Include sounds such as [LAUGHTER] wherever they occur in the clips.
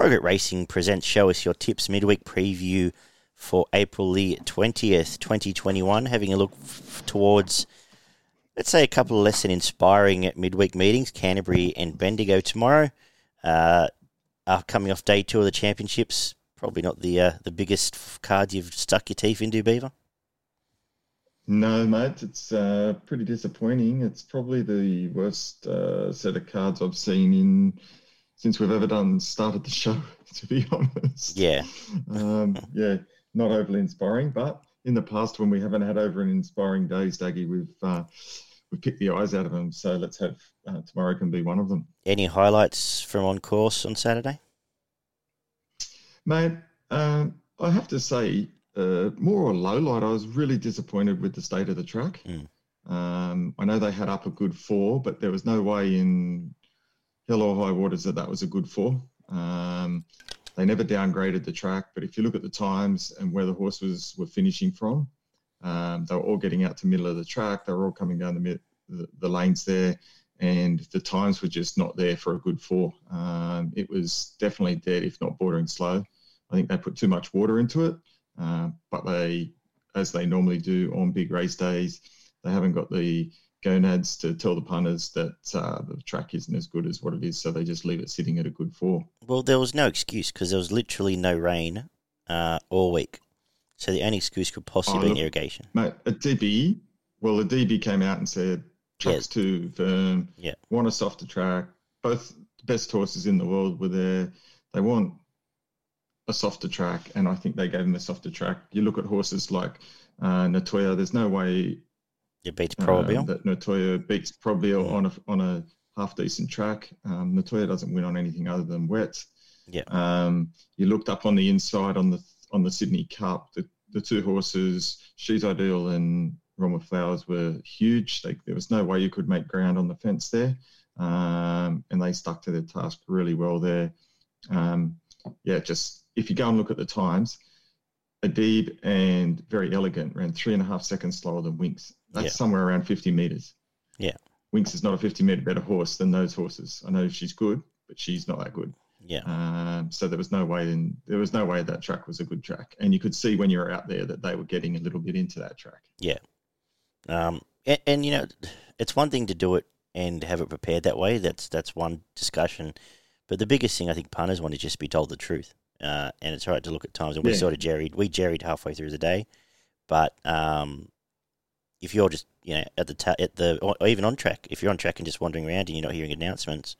Progress Racing presents Show Us Your Tips midweek preview for April the 20th, 2021. Having a look f- towards, let's say, a couple of less than inspiring midweek meetings Canterbury and Bendigo tomorrow. Uh, are coming off day two of the championships. Probably not the uh, the biggest card you've stuck your teeth into, Beaver. No, mate, it's uh, pretty disappointing. It's probably the worst uh, set of cards I've seen in since we've ever done started the show. [LAUGHS] To be honest, Yeah, um, [LAUGHS] yeah, not overly inspiring. But in the past, when we haven't had over an inspiring days, Daggy, we've uh, we've picked the eyes out of them. So let's have uh, tomorrow can be one of them, any highlights from on course on Saturday? mate. Um, I have to say, uh, more or low light, I was really disappointed with the state of the track. Mm. Um, I know they had up a good four, but there was no way in hell or high waters that that was a good four. Um, they never downgraded the track, but if you look at the times and where the horses were finishing from, um, they were all getting out to middle of the track. They were all coming down the, mid, the, the lanes there, and the times were just not there for a good four. Um, it was definitely dead, if not bordering slow. I think they put too much water into it, uh, but they, as they normally do on big race days, they haven't got the gonads to tell the punters that uh, the track isn't as good as what it is, so they just leave it sitting at a good four. Well, there was no excuse because there was literally no rain uh, all week. So the only excuse could possibly Oh, be irrigation. Mate, Addeybb, well, Addeybb came out and said track's too firm. Yeah. Want a softer track. Both the best horses in the world were there. They want a softer track, and I think they gave them a softer track. You look at horses like uh, Nettoyer. There's no way It beats uh, Probabeel. that Nettoyer beats Probabeel Mm. on a on a half decent track. Um, Nettoyer doesn't win on anything other than wet. Yeah. Um, you looked up on the inside on the on the Sydney Cup. The the two horses, She's Ideal and Roma Flowers, were huge. They, there was no way you could make ground on the fence there, um, and they stuck to their task really well there. Um, yeah, just if you go and look at the times, Addeybb and Verry Elleegant ran three and a half seconds slower than Winx. That's Yeah. somewhere around 50 meters. Yeah. Winx is not a 50 meter better horse than those horses. I know she's good, but she's not that good. Yeah. Um, so there was no way in, there was no way that track was a good track, and you could see when you were out there that they were getting a little bit into that track. Yeah. Um, and, and you know, it's one thing to do it and have it prepared that way. That's that's one discussion. But the biggest thing I think punters want to just be told the truth. Uh, and it's all right to look at times, and we Yeah. sort of jerried. We jerried halfway through the day, but um, if you're just you know at the ta- at the or even on track, if you're on track and just wandering around and you're not hearing announcements,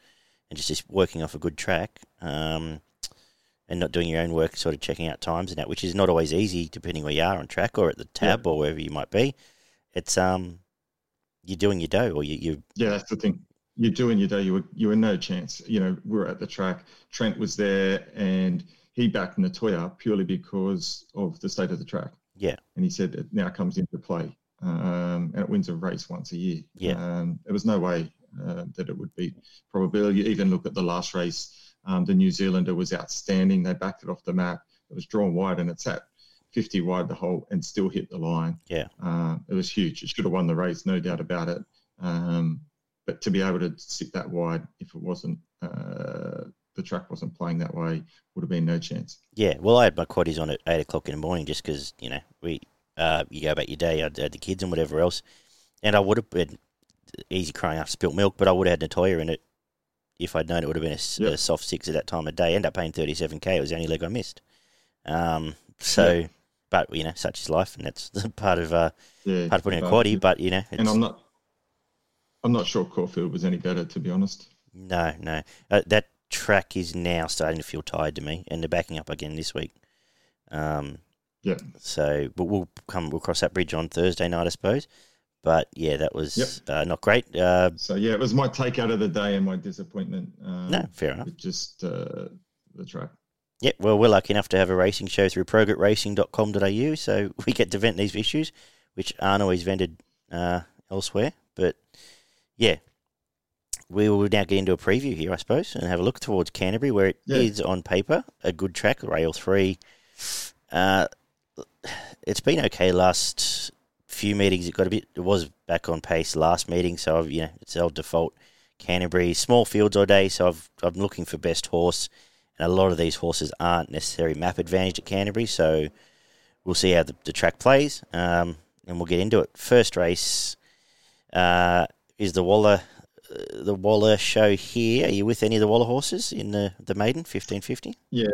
and just, just working off a good track, um, and not doing your own work, sort of checking out times and that, which is not always easy depending where you are on track or at the tab or wherever you might be. It's um, you're doing your dough, or you you Yeah, that's the thing. You're doing your day. You were you were no chance. You know, we were at the track. Trent was there, and he backed Nettoyer purely because of the state of the track. Yeah. And he said it now comes into play, um, and it wins a race once a year. Yeah. Um, there was no way uh, that it would be probability. Even look at the last race. Um, the New Zealander was outstanding. They backed it off the map. It was drawn wide, and it's at 50 wide the whole, and still hit the line. Yeah. Uh, it was huge. It should have won the race, no doubt about it. Um, but to be able to sit that wide, if it wasn't uh, the track wasn't playing that way, would have been no chance. Yeah, well, I had my quaddies on at eight o'clock in the morning just because you know we uh, you go about your day. I had the kids and whatever else, and I would have been easy crying after spilt milk, but I would have had Nettoyer in it if I'd known it would have been a, s- a soft six at that time of day. End up paying thirty seven k. It was the only leg I missed. Um, so, but you know, such is life, and that's [LAUGHS] part of uh, Yeah, part of putting a quaddie. But you know, it's, and I'm not, I'm not sure Caulfield was any better, to be honest. No, no. Uh, that track is now starting to feel tired to me, and they're backing up again this week. Um, Yeah. So, but we'll come. We'll cross that bridge on Thursday night, I suppose. But yeah, that was uh, not great. Uh, So yeah, it was my take out of the day and my disappointment. Um, no, fair enough. just uh, the track. Yeah, well, we're lucky enough to have a racing show through progretracing.com.au, so [LAUGHS] we get to vent these issues, which aren't always vented uh, elsewhere. But yeah, we will now get into a preview here, I suppose, and have a look towards Canterbury, where it is Yeah. on paper a good track, rail three. Uh, it's been okay last few meetings. It got a bit. It was back on pace last meeting, so I've, you know it's our default Canterbury small fields all day. So I've, I'm looking for best horse And a lot of these horses aren't necessarily map advantage at Canterbury, so we'll see how the, the track plays, um, and we'll get into it. First race uh, is the Waller uh, the Waller show here. Are you with any of the Waller horses in the the maiden fifteen fifty? Yeah,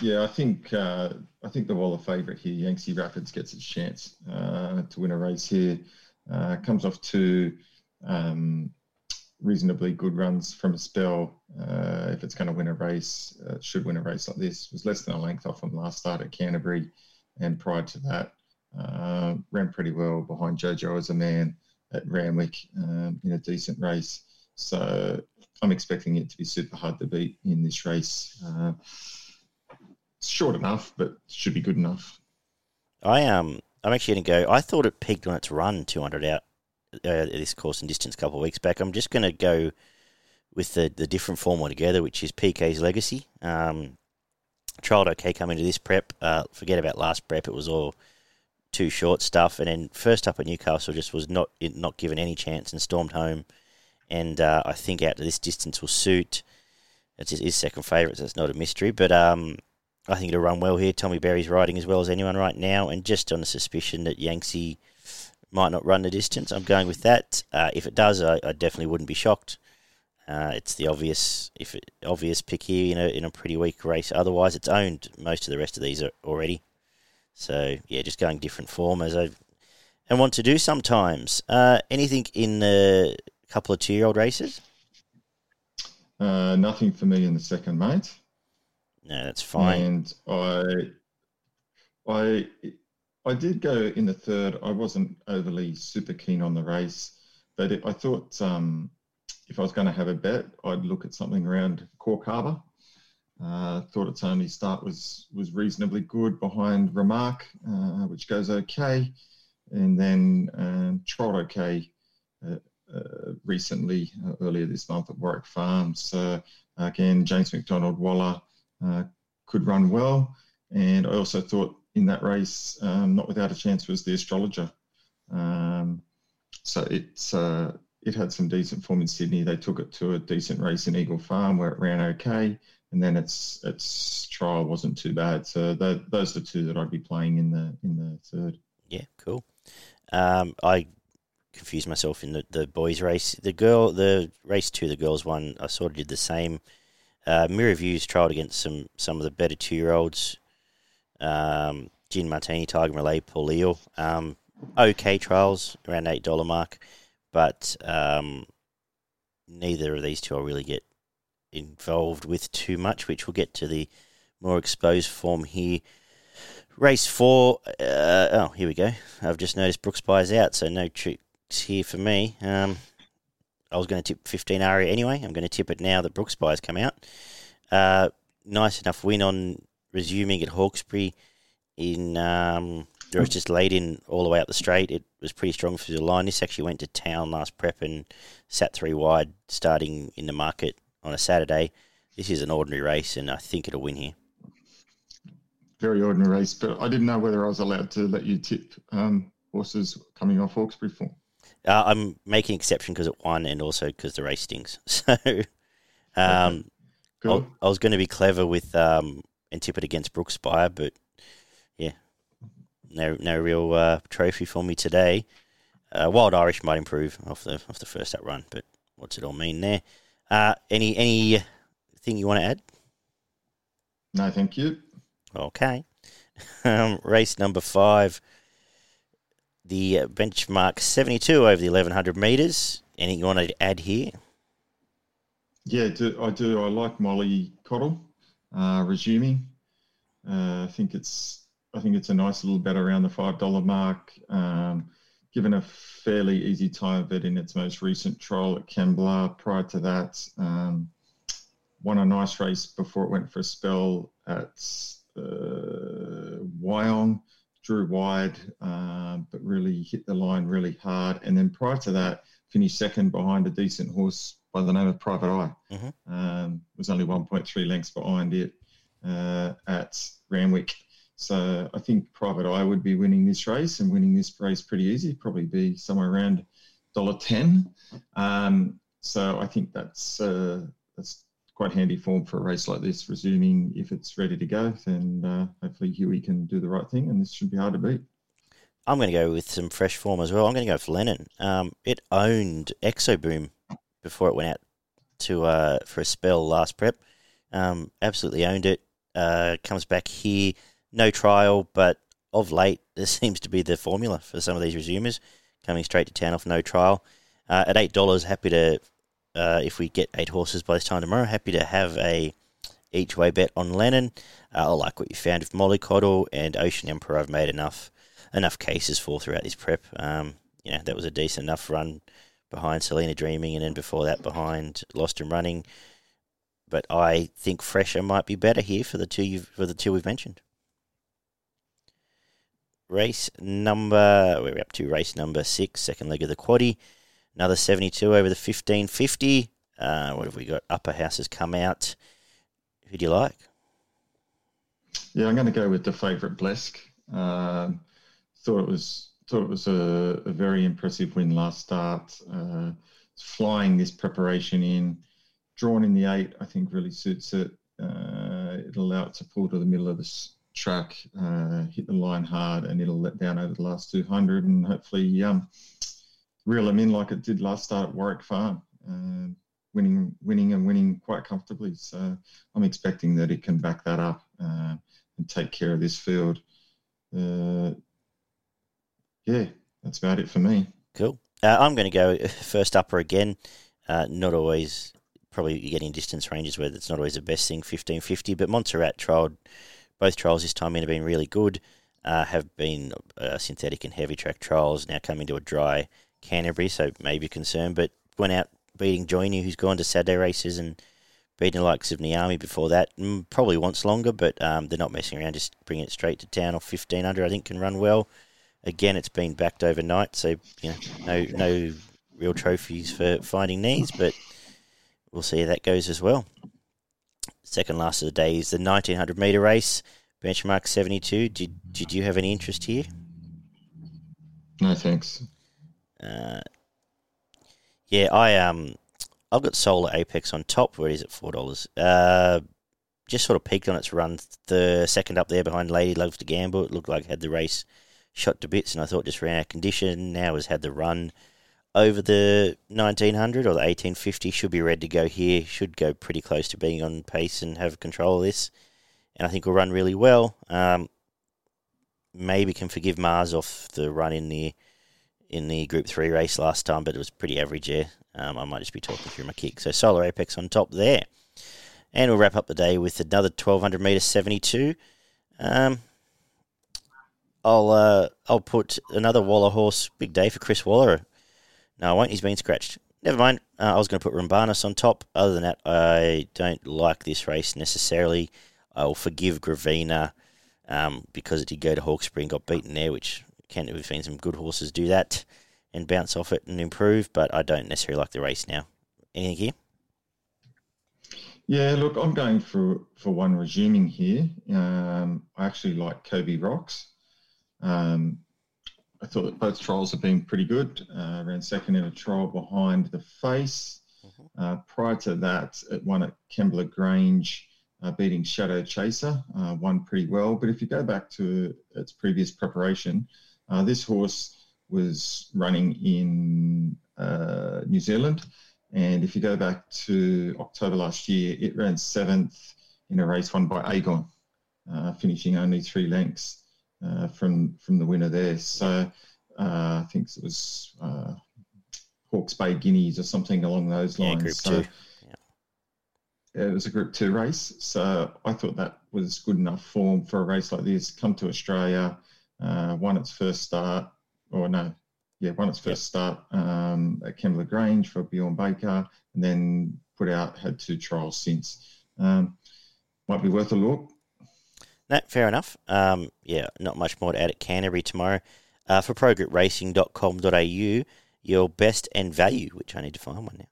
yeah. I think uh, I think the Waller favourite here, Yangtze Rapids, gets its chance uh, to win a race here. Uh, comes off two um, reasonably good runs from a spell. Uh, if it's going to win a race, it should win a race like this. It was less than a length off from last start at Canterbury, and prior to that, ran pretty well behind Jojo as a man at Randwick um, in a decent race. So I'm expecting it to be super hard to beat in this race. Short enough, but should be good enough. I um I'm actually going to go. I thought it peaked on its run 200 out uh, this course and distance a couple of weeks back. I'm just going to go with the the different form altogether, which is PK's legacy. Um, trialled okay coming to this prep. Uh, forget about last prep; it was all too short stuff, and then first up at Newcastle just was not not given any chance and stormed home. And uh, I think out to this distance will suit. It's his second favourite, so it's not a mystery. But um, I think it'll run well here. Tommy Berry's riding as well as anyone right now, and just on the suspicion that Yangtze might not run the distance, I'm going with that. Uh, if it does, I, I, definitely wouldn't be shocked. Uh, it's the obvious, if it, obvious pick here in a in a pretty weak race. Otherwise, it's owned most of the rest of these already. So yeah, just going different form as I and want to do sometimes. Uh, anything in the couple of two-year-old races? Uh, nothing for me in the second, mate. No, that's fine. And I, I, I did go in the third. I wasn't overly super keen on the race, but it, I thought um, if I was going to have a bet, I'd look at something around Cork Harbour. Uh, thought its only start was was reasonably good behind Remark, uh, which goes okay, and then um, okay uh, uh recently uh, earlier this month at Warwick Farms. So again, James McDonald Waller uh, could run well, and I also thought in that race, um, not without a chance, was the Astrologer. Um, so it's it had some decent form in Sydney. They took it to a decent race in Eagle Farm where it ran okay and then its its trial wasn't too bad. So those are the two that I'd be playing in the in the third. Yeah, cool. Um, I confused myself in the, the boys race. The girl, the race two, the girls one, I sort of did the same. Uh, Mirror Views trialled against some some of the better two year olds. Um, Gin Martini, Tiger Malay, Paul Leo. Um, okay trials around eight dollar mark, but um, neither of these two I really get involved with too much, which we'll get to the more exposed form here. Race four. Uh, oh, here we go. I've just noticed Brooks By's out, so no tricks here for me. Um, I was going to tip 15 Aria anyway. I'm going to tip it now that Brooks By's come out. Uh, nice enough win on resuming at Hawkesbury. In um, it was just laid in all the way up the straight. It was pretty strong for the line. This actually went to town last prep and sat three wide, starting in the market on a Saturday. This is an ordinary race, and I think it'll win here. Very ordinary race, but I didn't know whether I was allowed to let you tip um, horses coming off Hawkesbury form. Uh, I'm making exception because it won, and also because the race stings. [LAUGHS] So, um, cool. I, I, was going to be clever with um, and tip it against Brooks Spire, but yeah, no no real uh, trophy for me today. Uh, Wild Irish might improve off the off the first up run, but what's it all mean there? Uh, any any thing you want to add? No, thank you. Okay. [LAUGHS] Um, race number five, the benchmark 72 over the 1100 metres. Anything you want to add here? Yeah, do, I do. I like Molly Cottle uh, resuming. Uh, I think it's I think it's a nice little bet around the five dollar mark. Um, given a fairly easy time of it in its most recent trial at Kembla. Prior to that, um, won a nice race before it went for a spell at uh, Wyong. Drew wide, uh, but really hit the line really hard. And then prior to that, finished second behind a decent horse by the name of Private Eye. Mm-hmm. Um, was only 1.3 lengths behind it uh, at Randwick. So I think Private Eye would be winning this race and winning this race pretty easy, probably be somewhere around dollar ten. Um, so I think that's uh, that's quite handy form for a race like this. Resuming if it's ready to go, then uh, hopefully Huey can do the right thing, and this should be hard to beat. I'm going to go with some fresh form as well. I'm going to go for Lennon. Um, it owned Exoboom before it went out to uh, for a spell last prep. Um, absolutely owned it. Uh, comes back here, no trial, but of late [LAUGHS] this seems to be the formula for some of these resumers coming straight to town off no trial. Uh, at eight dollars, happy to uh, if we get eight horses by this time tomorrow, happy to have a each way bet on Lennon. Uh, I like what you found with Mollycoddle and Ocean Emperor. I've made enough enough cases for throughout this prep. Um, you know, that was a decent enough run behind Selena Dreaming, and then before that behind Lost and Running. But I think Fresher might be better here for the two for the two we've mentioned. Race number we're up to race number six, second leg of the quaddy. Another seventy-two over the fifteen fifty. Uh, what have we got? Upper house has come out. Who do you like? Yeah, I'm going to go with the favourite Blesk. Um, thought it was thought it was a, a very impressive win last start. Uh, flying this preparation in, drawn in the eight, I think really suits it. Uh, it'll allow it to pull to the middle of the track, uh, hit the line hard, and it'll let down over the last 200 and hopefully um, reel them in like it did last start at Warwick Farm. Uh, winning, winning, and winning quite comfortably. So I'm expecting that it can back that up uh, and take care of this field. Uh, yeah, that's about it for me. Cool. Uh, I'm going to go [LAUGHS] first upper again. Uh, not always, probably you're getting distance ranges where it's not always the best thing, 1550, but Montserrat trialled, both trials this time in have been really good. Uh, have been uh, synthetic and heavy track trials, now coming to a dry Canterbury, so maybe a concern, but went out beating Joyny, who's gone to Saturday races and beaten the likes of Niami before that. Mm, probably wants longer, but um, they're not messing around, just bringing it straight to town or 1500, I think can run well. Again, it's been backed overnight, so you know, no no real trophies for finding these, but we'll see how that goes as well. Second last of the day is the 1900 meter race, benchmark 72. Did did you have any interest here? No, thanks. Uh, yeah, I um, I've got Solar Apex on top. Where is it? Four dollars. Uh, just sort of peaked on its run. The second up there behind Lady Love to Gamble. It looked like it had the race shot to bits, and I thought just ran out of condition. Now has had the run over the 1900 or the 1850. Should be ready to go here. Should go pretty close to being on pace and have control of this. And I think will run really well. Um, maybe can forgive Mars off the run in the in the Group Three race last time, but it was pretty average. Yeah, um, I might just be talking through my kick. So Solar Apex on top there. And we'll wrap up the day with another 1200 meter 72. Um, I'll uh, I'll put another Waller horse. Big day for Chris Waller. No, I won't. He's been scratched. Never mind. Uh, I was going to put Rambanis on top. Other than that, I don't like this race necessarily. I'll forgive Gravina um, because it did go to Hawkesbury and got beaten there, which can we've seen some good horses do that and bounce off it and improve. But I don't necessarily like the race now. Anything here? Yeah, look, I'm going for for one resuming here. Um, I actually like Kobe Rocks. Um, I thought that both trials have been pretty good. Uh, ran second in a trial behind the face. Mm-hmm. Uh, prior to that, it won at Kembla Grange, uh, beating Shadow Chaser, uh, won pretty well. But if you go back to its previous preparation, uh, this horse was running in uh, New Zealand. And if you go back to October last year, it ran seventh in a race won by Aegon, finishing only three lengths uh, from from the winner there. So uh, I think it was uh, Hawke's Bay Guineas or something along those lines. Yeah, group so, two. Yeah. It was a Group Two race, so I thought that was good enough form for a race like this. Come to Australia, uh, won its first start, or no, yeah, won its first start um, at Kembla Grange for Bjorn Baker, and then put out had two trials since. Um, might be worth a look. No, fair enough. Um, yeah, not much more to add at Canterbury tomorrow. Uh, for progroupracing.com.au, your best and value, which I need to find one now.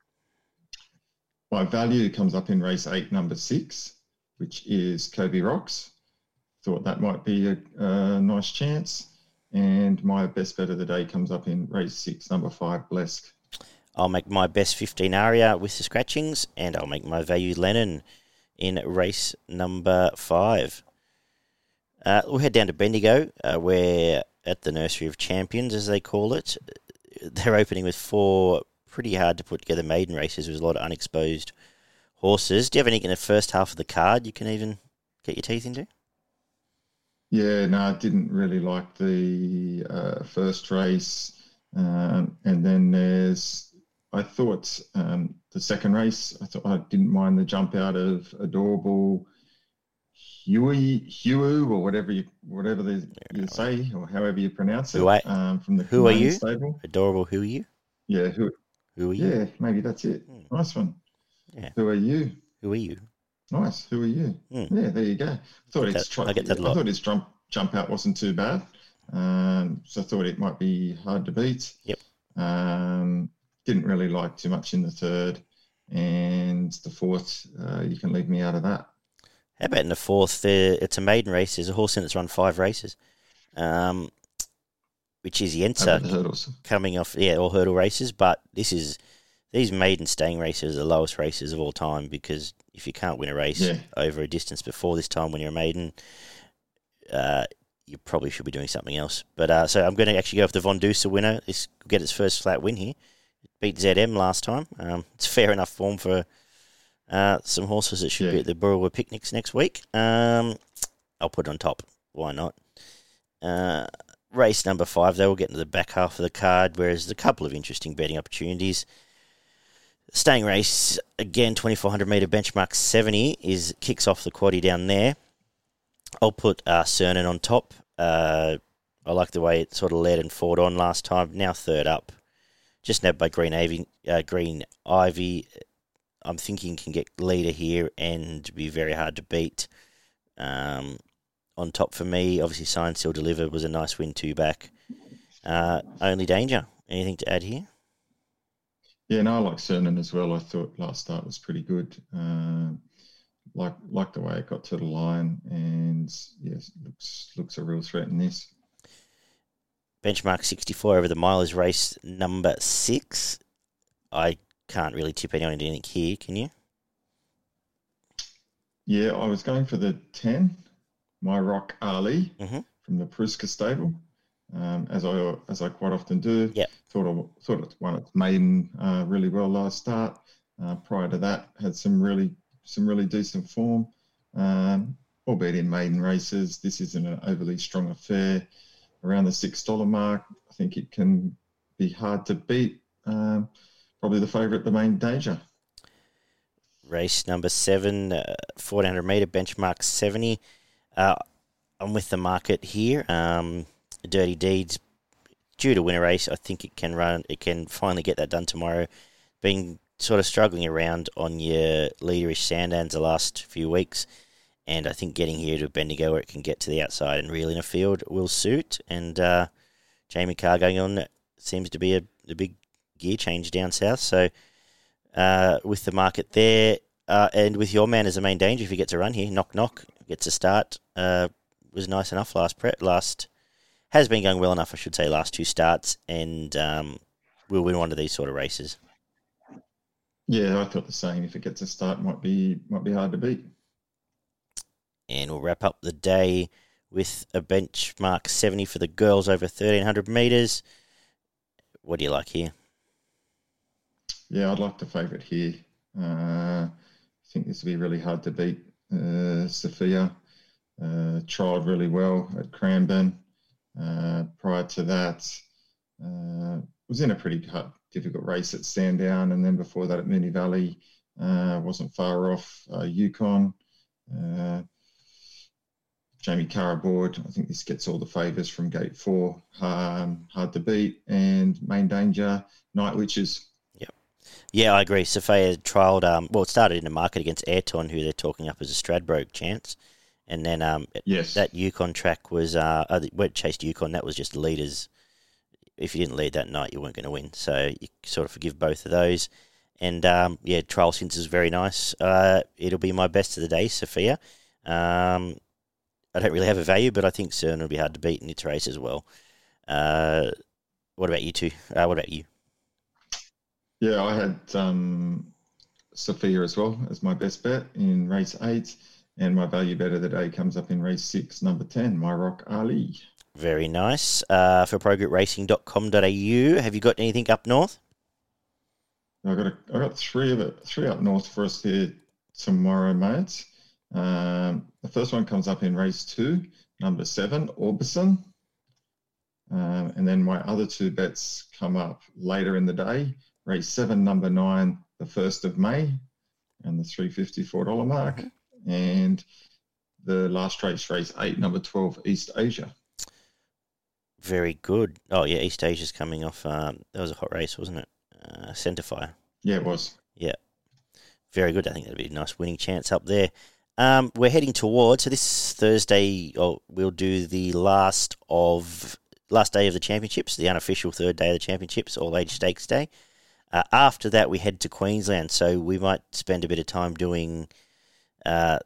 My value comes up in race eight, number six, which is Kobe Rocks. Thought that might be a, a nice chance. And my best bet of the day comes up in race six, number five, Blesk. I'll make my best 15 Aria with the scratchings, and I'll make my value Lennon in race number five. Uh, we'll head down to Bendigo, uh, where at the Nursery of Champions, as they call it, they're opening with four pretty hard to put together maiden races with a lot of unexposed horses. Do you have anything in the first half of the card you can even get your teeth into? Yeah, no, I didn't really like the uh, first race. Um, and then there's, I thought um, the second race, I thought I didn't mind the jump out of adorable Huey, Huey, or whatever you whatever they, you say, or however you pronounce it. Who, I, um, from the who are you? Stable. Adorable. Who are you? Yeah, who? Who are you? Yeah, maybe that's it. Hmm. Nice one. Yeah. Who are you? Who are you? Nice. Who are you? Hmm. Yeah, there you go. Thought Get its try- I get that a lot. I thought its jump jump out wasn't too bad. Um, so I thought it might be hard to beat. Yep. Um, didn't really like too much in the third, and the fourth. Uh, you can leave me out of that. How about in the fourth? There, it's a maiden race. There's a horse in that's run five races, um, which is Yensa coming off, yeah, all hurdle races. But this is these maiden staying races are the lowest races of all time because if you can't win a race Yeah. over a distance before this time when you're a maiden, uh, you probably should be doing something else. But uh, so I'm going to actually go with the Von Duser winner. This get its first flat win here. It beat ZM last time. Um, it's fair enough form for uh, some horses that should be at the Burrowa picnics next week. Um, I'll put it on top. Why not? Uh, race number five, though, we'll get into the back half of the card, whereas there's a couple of interesting betting opportunities. Staying race, again, 2400 metre benchmark 70 is kicks off the quaddy down there. I'll put uh, Cernan on top. Uh, I like the way it sort of led and fought on last time. Now third up, just nabbed by Green Ivy. Uh, Green Ivy, I'm thinking can get leader here and be very hard to beat. Um, on top for me, obviously, Sign Still Deliver was a nice win two back. Uh, only danger. Anything to add here? Yeah, no, I like Cernan as well. I thought last start was pretty good. Um, like like the way it got to the line, and yes, looks looks a real threat in this. Benchmark 64 over the mile is race number six. I can't really tip anyone into anything here, can you? Yeah, I was going for the ten, My Rock Ali Mhm. from the Pruska stable, um, as I as I quite often do. Yep. Thought I thought it won its maiden uh, really well last start. Uh, prior to that, had some really some really decent form, um, albeit in maiden races. This isn't an overly strong affair. Around the six dollar mark, I think it can be hard to beat. Um, probably the favourite, the main danger. Race number seven, uh, 1400 metre benchmark 70. Uh, I'm with the market here. Um, Dirty Deeds, due to win a race, I think it can run. It can finally get that done tomorrow. Been sort of struggling around on your leaderish Sandans the last few weeks, and I think getting here to Bendigo where it can get to the outside and reel in a field will suit. And uh, Jamie Kah going on seems to be a, a big gear change down south. So uh, with the market there, uh, and with your man as the main danger if he gets a run here. Knock knock gets a start. Uh, was nice enough last pre- last has been going well enough, I should say. Last two starts, and um, will win one of these sort of races. Yeah, I thought the same. If it gets a start, might be might be hard to beat. And we'll wrap up the day with a benchmark seventy for the girls over thirteen hundred meters. What do you like here? Yeah, I'd like the favourite here. Uh, I think this will be really hard to beat. Uh, Sophia uh, trialled really well at Cranbourne. Uh, prior to that, uh, was in a pretty difficult race at Sandown, and then before that at Moonee Valley, uh, wasn't far off Yukon. Jamie Kah aboard. I think this gets all the favours from gate four. Um, hard to beat, and main danger, Night Witches. Yeah, I agree. Sophia trialled. Um, well, it started in the market against Ayrton, who they're talking up as a Stradbroke chance, and then um, Yes. that Yukon track was uh, uh chased Yukon. That was just leaders. If you didn't lead that night, you weren't going to win. So you sort of forgive both of those. And um, yeah, trial since is very nice. Uh, it'll be my best of the day, Sophia. Um, I don't really have a value, but I think Cern will be hard to beat in its race as well. Uh, what about you two? Uh, what about you? Yeah, I had um, Sophia as well as my best bet in race eight, and my value bet of the day comes up in race six, number 10, My Rock Ali. Very nice. Uh, for progroupracing.com.au, have you got anything up north? I got a, I got three of it, three up north for us here tomorrow, mates. Um, the first one comes up in race two, number seven, Orbison. Um, and then my other two bets come up later in the day. Race seven, number nine, the first of May, and the $354 mark. And the last race, race eight, number 12, East Asia. Very good. Oh, yeah, East Asia's coming off. Um, that was a hot race, wasn't it? Uh, Centerfire. Yeah, it was. Yeah. Very good. I think that'd be a nice winning chance up there. Um, we're heading towards so this Thursday. Oh, we'll do the last of last day of the championships, the unofficial third day of the championships, all age stakes day. Uh, after that, we head to Queensland, so we might spend a bit of time doing, uh,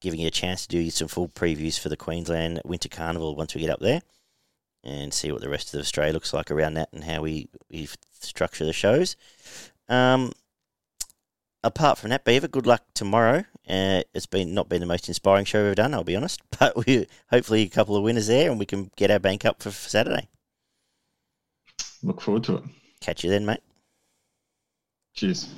giving you a chance to do some full previews for the Queensland Winter Carnival once we get up there, and see what the rest of Australia looks like around that and how we we structure the shows. Um, apart from that, Beaver, good luck tomorrow. Uh, it's been not been the most inspiring show we've ever done, I'll be honest, [LAUGHS] but we hopefully a couple of winners there, and we can get our bank up for, for Saturday. Look forward to it. Catch you then, mate. Cheers.